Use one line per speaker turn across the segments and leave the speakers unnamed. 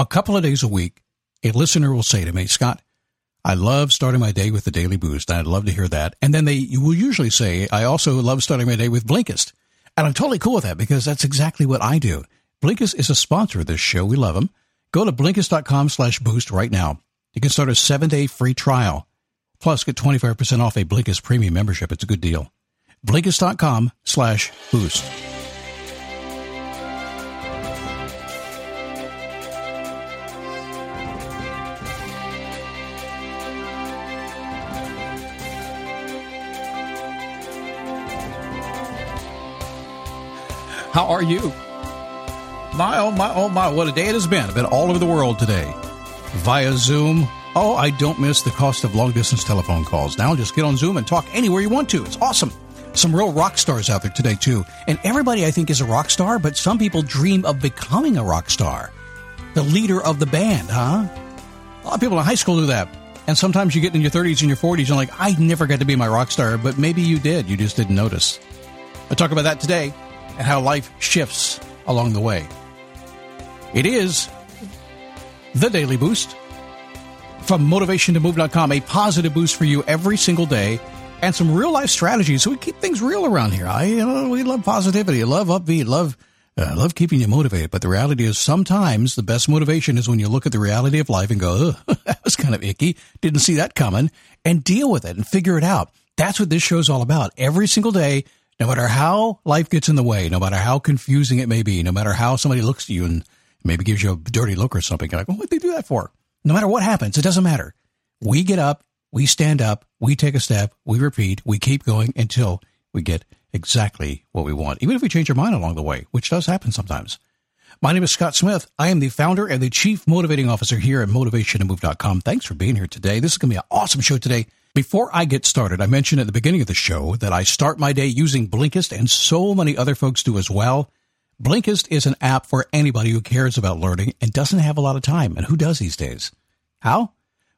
A couple of days a week, a listener will say to me, Scott, I love starting my day with the Daily Boost. I'd love to hear that. And then they will usually say, I also love starting my day with Blinkist. And I'm totally cool with that because that's exactly what I do. Blinkist is a sponsor of this show. We love them. Go to Blinkist.com slash boost right now. You can start a seven day free trial. Plus, get 25% off a Blinkist premium membership. It's a good deal. Blinkist.com slash boost. How are you? My, oh my, oh my, what a day it has been. I've been all over the world today. Via Zoom. Oh, I don't miss the cost of long distance telephone calls. Now just get on Zoom and talk anywhere you want to. It's awesome. Some real rock stars out there today, too. And everybody, I think, is a rock star, but some people dream of becoming a rock star. The leader of the band, huh? A lot of people in high school do that. And sometimes you get in your 30s and your 40s and like, I never got to be my rock star, but maybe you did. You just didn't notice. I'll talk about that today and how life shifts along the way. It is the Daily Boost from motivationtomove.com, a positive boost for you every single day and some real life strategies so we keep things real around here. I, you know, we love positivity, love upbeat, love, uh, love keeping you motivated. But the reality is sometimes the best motivation is when you look at the reality of life and go, that was kind of icky. Didn't see that coming and deal with it and figure it out. That's what this show's all about. Every single day, no matter how life gets in the way, no matter how confusing it may be, no matter how somebody looks at you and maybe gives you a dirty look or something, you're like, well, what'd they do that for? No matter what happens, it doesn't matter. We get up, we stand up, we take a step, we repeat, we keep going until we get exactly what we want, even if we change our mind along the way, which does happen sometimes. My name is Scott Smith. I am the founder and the chief motivating officer here at motivationtomove.com. Thanks for being here today. This is going to be an awesome show today. Before I get started, I mentioned at the beginning of the show that I start my day using Blinkist and so many other folks do as well. Blinkist is an app for anybody who cares about learning and doesn't have a lot of time. And who does these days? How?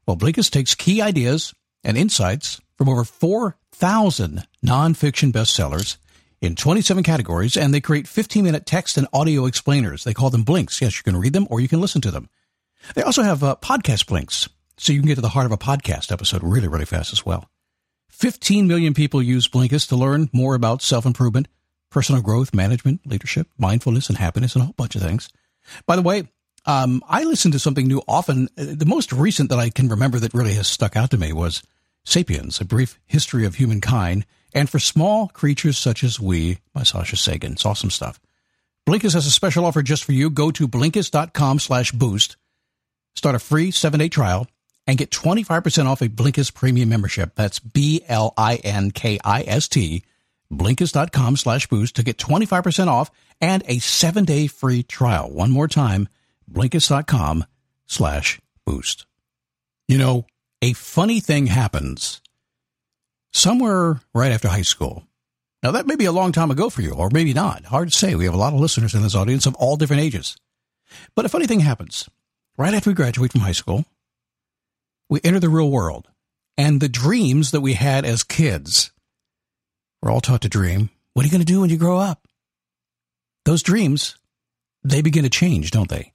Well, Blinkist takes key ideas and insights from over 4,000 nonfiction bestsellers in 27 categories, and they create 15 minute text and audio explainers. They call them blinks. Yes, you can read them or you can listen to them. They also have uh, podcast blinks, so you can get to the heart of a podcast episode really, really fast as well. 15 million people use Blinkist to learn more about self improvement, personal growth, management, leadership, mindfulness, and happiness, and a whole bunch of things. By the way, um, I listen to something new often. The most recent that I can remember that really has stuck out to me was Sapiens, A Brief History of Humankind, and for small creatures such as we by Sasha Sagan. It's awesome stuff. Blinkist has a special offer just for you. Go to Blinkist.com slash boost, start a free seven-day trial, and get 25% off a Blinkist premium membership. That's B-L-I-N-K-I-S-T, Blinkist.com slash boost to get 25% off and a seven-day free trial. One more time, Blinkist.com slash boost. You know, a funny thing happens somewhere right after high school. Now, that may be a long time ago for you, or maybe not. Hard to say. We have a lot of listeners in this audience of all different ages. But a funny thing happens. Right after we graduate from high school, we enter the real world. And the dreams that we had as kids, we're all taught to dream. What are you going to do when you grow up? Those dreams, they begin to change, don't they?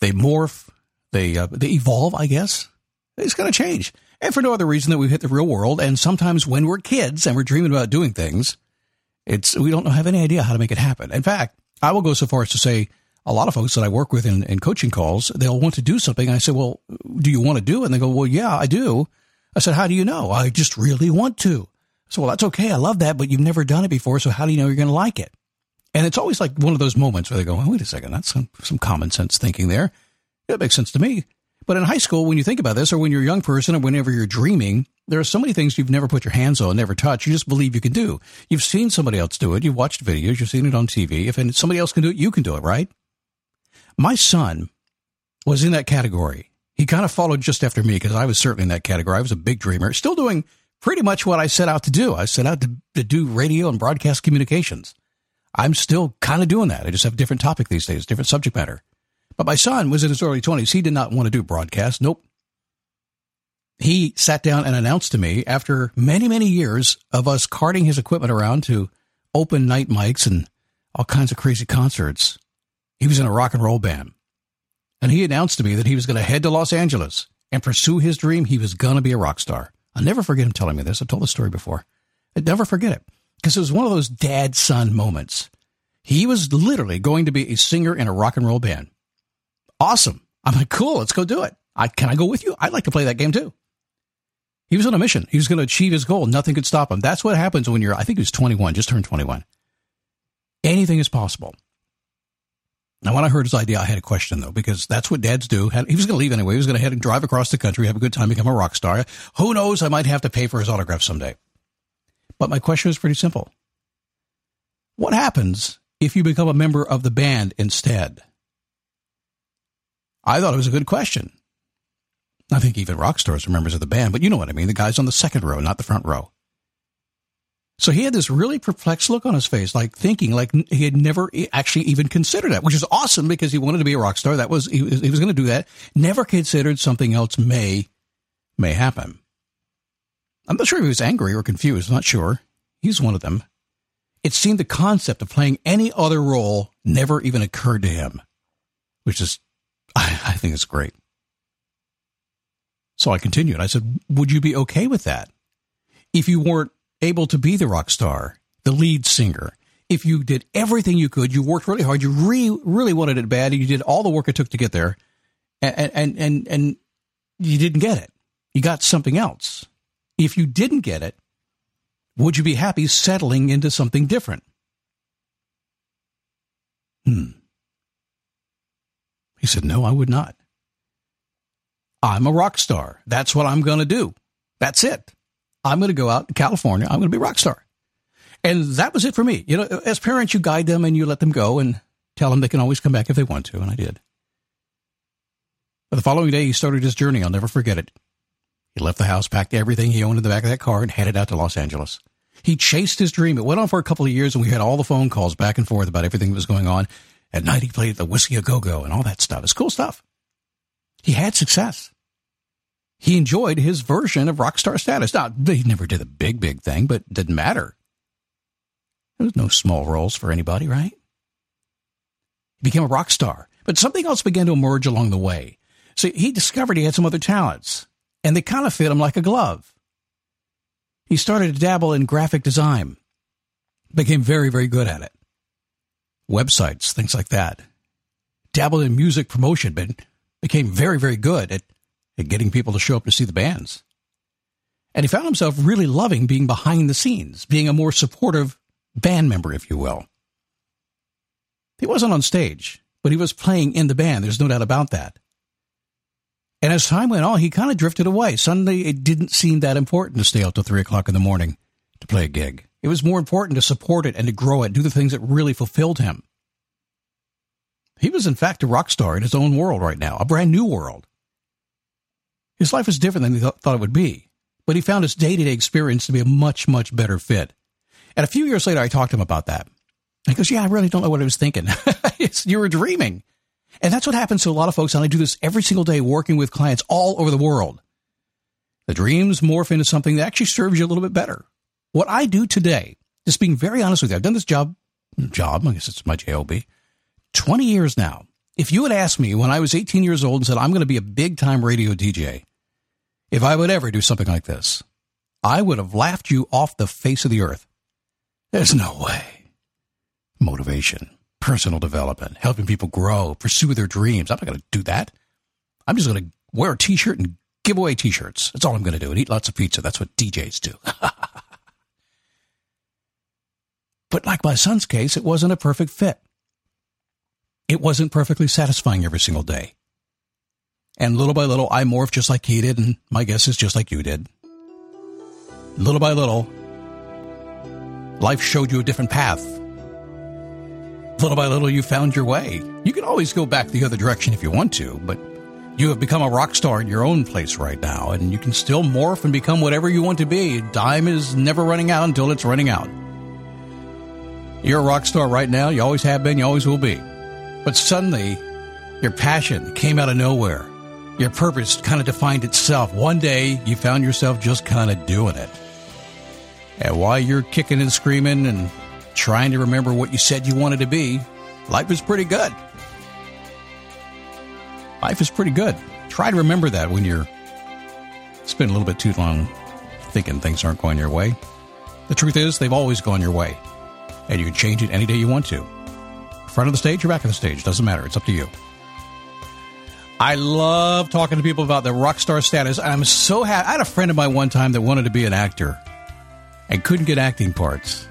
They morph, they, uh, they evolve, I guess. It's going to change. And for no other reason that we've hit the real world. And sometimes when we're kids and we're dreaming about doing things, it's, we don't have any idea how to make it happen. In fact, I will go so far as to say a lot of folks that I work with in, in coaching calls, they'll want to do something. I say, well, do you want to do it? And they go, well, yeah, I do. I said, how do you know? I just really want to. So, well, that's okay. I love that, but you've never done it before. So how do you know you're going to like it? And it's always like one of those moments where they go, oh, wait a second, that's some, some common sense thinking there. It makes sense to me. But in high school, when you think about this, or when you're a young person, or whenever you're dreaming, there are so many things you've never put your hands on, never touched. You just believe you can do. You've seen somebody else do it. You've watched videos. You've seen it on TV. If somebody else can do it, you can do it, right? My son was in that category. He kind of followed just after me because I was certainly in that category. I was a big dreamer, still doing pretty much what I set out to do. I set out to, to do radio and broadcast communications. I'm still kind of doing that. I just have a different topic these days, different subject matter. But my son was in his early 20s. He did not want to do broadcast. Nope. He sat down and announced to me after many, many years of us carting his equipment around to open night mics and all kinds of crazy concerts. He was in a rock and roll band. And he announced to me that he was going to head to Los Angeles and pursue his dream. He was going to be a rock star. I'll never forget him telling me this. I've told the story before. I'd never forget it because it was one of those dad son moments. He was literally going to be a singer in a rock and roll band. Awesome. I'm like, cool, let's go do it. I, can I go with you? I'd like to play that game too. He was on a mission. He was going to achieve his goal. Nothing could stop him. That's what happens when you're, I think he was 21, just turned 21. Anything is possible. Now, when I heard his idea, I had a question though, because that's what dads do. He was going to leave anyway. He was going to head and drive across the country, have a good time, become a rock star. Who knows? I might have to pay for his autograph someday. But my question is pretty simple. What happens if you become a member of the band instead? I thought it was a good question. I think even rock stars are members of the band, but you know what I mean. The guys on the second row, not the front row. So he had this really perplexed look on his face, like thinking like he had never actually even considered that, which is awesome because he wanted to be a rock star. That was, he was, going to do that. Never considered something else may, may happen. I'm not sure if he was angry or confused. Not sure. He's one of them. It seemed the concept of playing any other role never even occurred to him, which is, I, I think it's great. So I continued. I said, Would you be okay with that? If you weren't able to be the rock star, the lead singer, if you did everything you could, you worked really hard, you really, really wanted it bad, and you did all the work it took to get there, and, and, and, and you didn't get it. You got something else. If you didn't get it, would you be happy settling into something different? Hmm. He said, No, I would not. I'm a rock star. That's what I'm going to do. That's it. I'm going to go out to California. I'm going to be a rock star. And that was it for me. You know, as parents, you guide them and you let them go and tell them they can always come back if they want to. And I did. But the following day, he started his journey. I'll never forget it. He left the house, packed everything he owned in the back of that car, and headed out to Los Angeles. He chased his dream. It went on for a couple of years, and we had all the phone calls back and forth about everything that was going on. At night, he played the Whisky a Go Go and all that stuff. It's cool stuff. He had success. He enjoyed his version of rock star status. Now, he never did a big, big thing, but didn't matter. There was no small roles for anybody, right? He became a rock star, but something else began to emerge along the way. So he discovered he had some other talents and they kind of fit him like a glove. He started to dabble in graphic design, became very, very good at it. Websites, things like that. Dabbled in music promotion, but became very, very good at, at getting people to show up to see the bands. And he found himself really loving being behind the scenes, being a more supportive band member, if you will. He wasn't on stage, but he was playing in the band. There's no doubt about that. And as time went on, he kind of drifted away. Suddenly, it didn't seem that important to stay out till three o'clock in the morning to play a gig. It was more important to support it and to grow it, do the things that really fulfilled him. He was, in fact, a rock star in his own world right now, a brand new world. His life was different than he th- thought it would be, but he found his day to day experience to be a much, much better fit. And a few years later, I talked to him about that. He goes, Yeah, I really don't know what I was thinking. you were dreaming. And that's what happens to a lot of folks. And I do this every single day working with clients all over the world. The dreams morph into something that actually serves you a little bit better. What I do today, just being very honest with you, I've done this job, job, I guess it's my JOB, 20 years now. If you had asked me when I was 18 years old and said, I'm going to be a big time radio DJ, if I would ever do something like this, I would have laughed you off the face of the earth. There's no way. Motivation personal development, helping people grow, pursue their dreams. I'm not going to do that. I'm just going to wear a t-shirt and give away t-shirts. That's all I'm going to do and eat lots of pizza. That's what DJs do. but like my son's case, it wasn't a perfect fit. It wasn't perfectly satisfying every single day. And little by little, I morphed just like he did, and my guess is just like you did. Little by little, life showed you a different path Little by little, you found your way. You can always go back the other direction if you want to, but You have become a rock star in your own place right now, and you can still morph and become whatever you want to be. Time is never running out until it's running out. You're a rock star right now. You always have been. You always will be. But suddenly, your passion came out of nowhere. Your purpose kind of defined itself. One day, you found yourself just kind of doing it. And while you're kicking and screaming and trying to remember what you said you wanted to be, life is pretty good. Life is pretty good. Try to remember that when you're spending a little bit too long thinking things aren't going your way. The truth is, they've always gone your way, and you can change it any day you want to. Front of the stage or back of the stage, doesn't matter. It's up to you. I love talking to people about the rock star status. I'm so happy. I had a friend of mine one time that wanted to be an actor and couldn't get acting parts.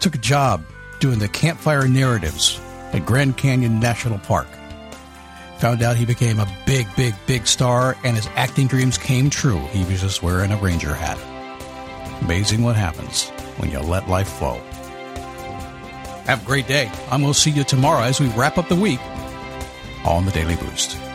Took a job doing the campfire narratives at Grand Canyon National Park. Found out he became a big, big, big star and his acting dreams came true. He was just wearing a ranger hat. Amazing what happens when you let life flow. Have a great day. Going to see you tomorrow as we wrap up the week on the Daily Boost.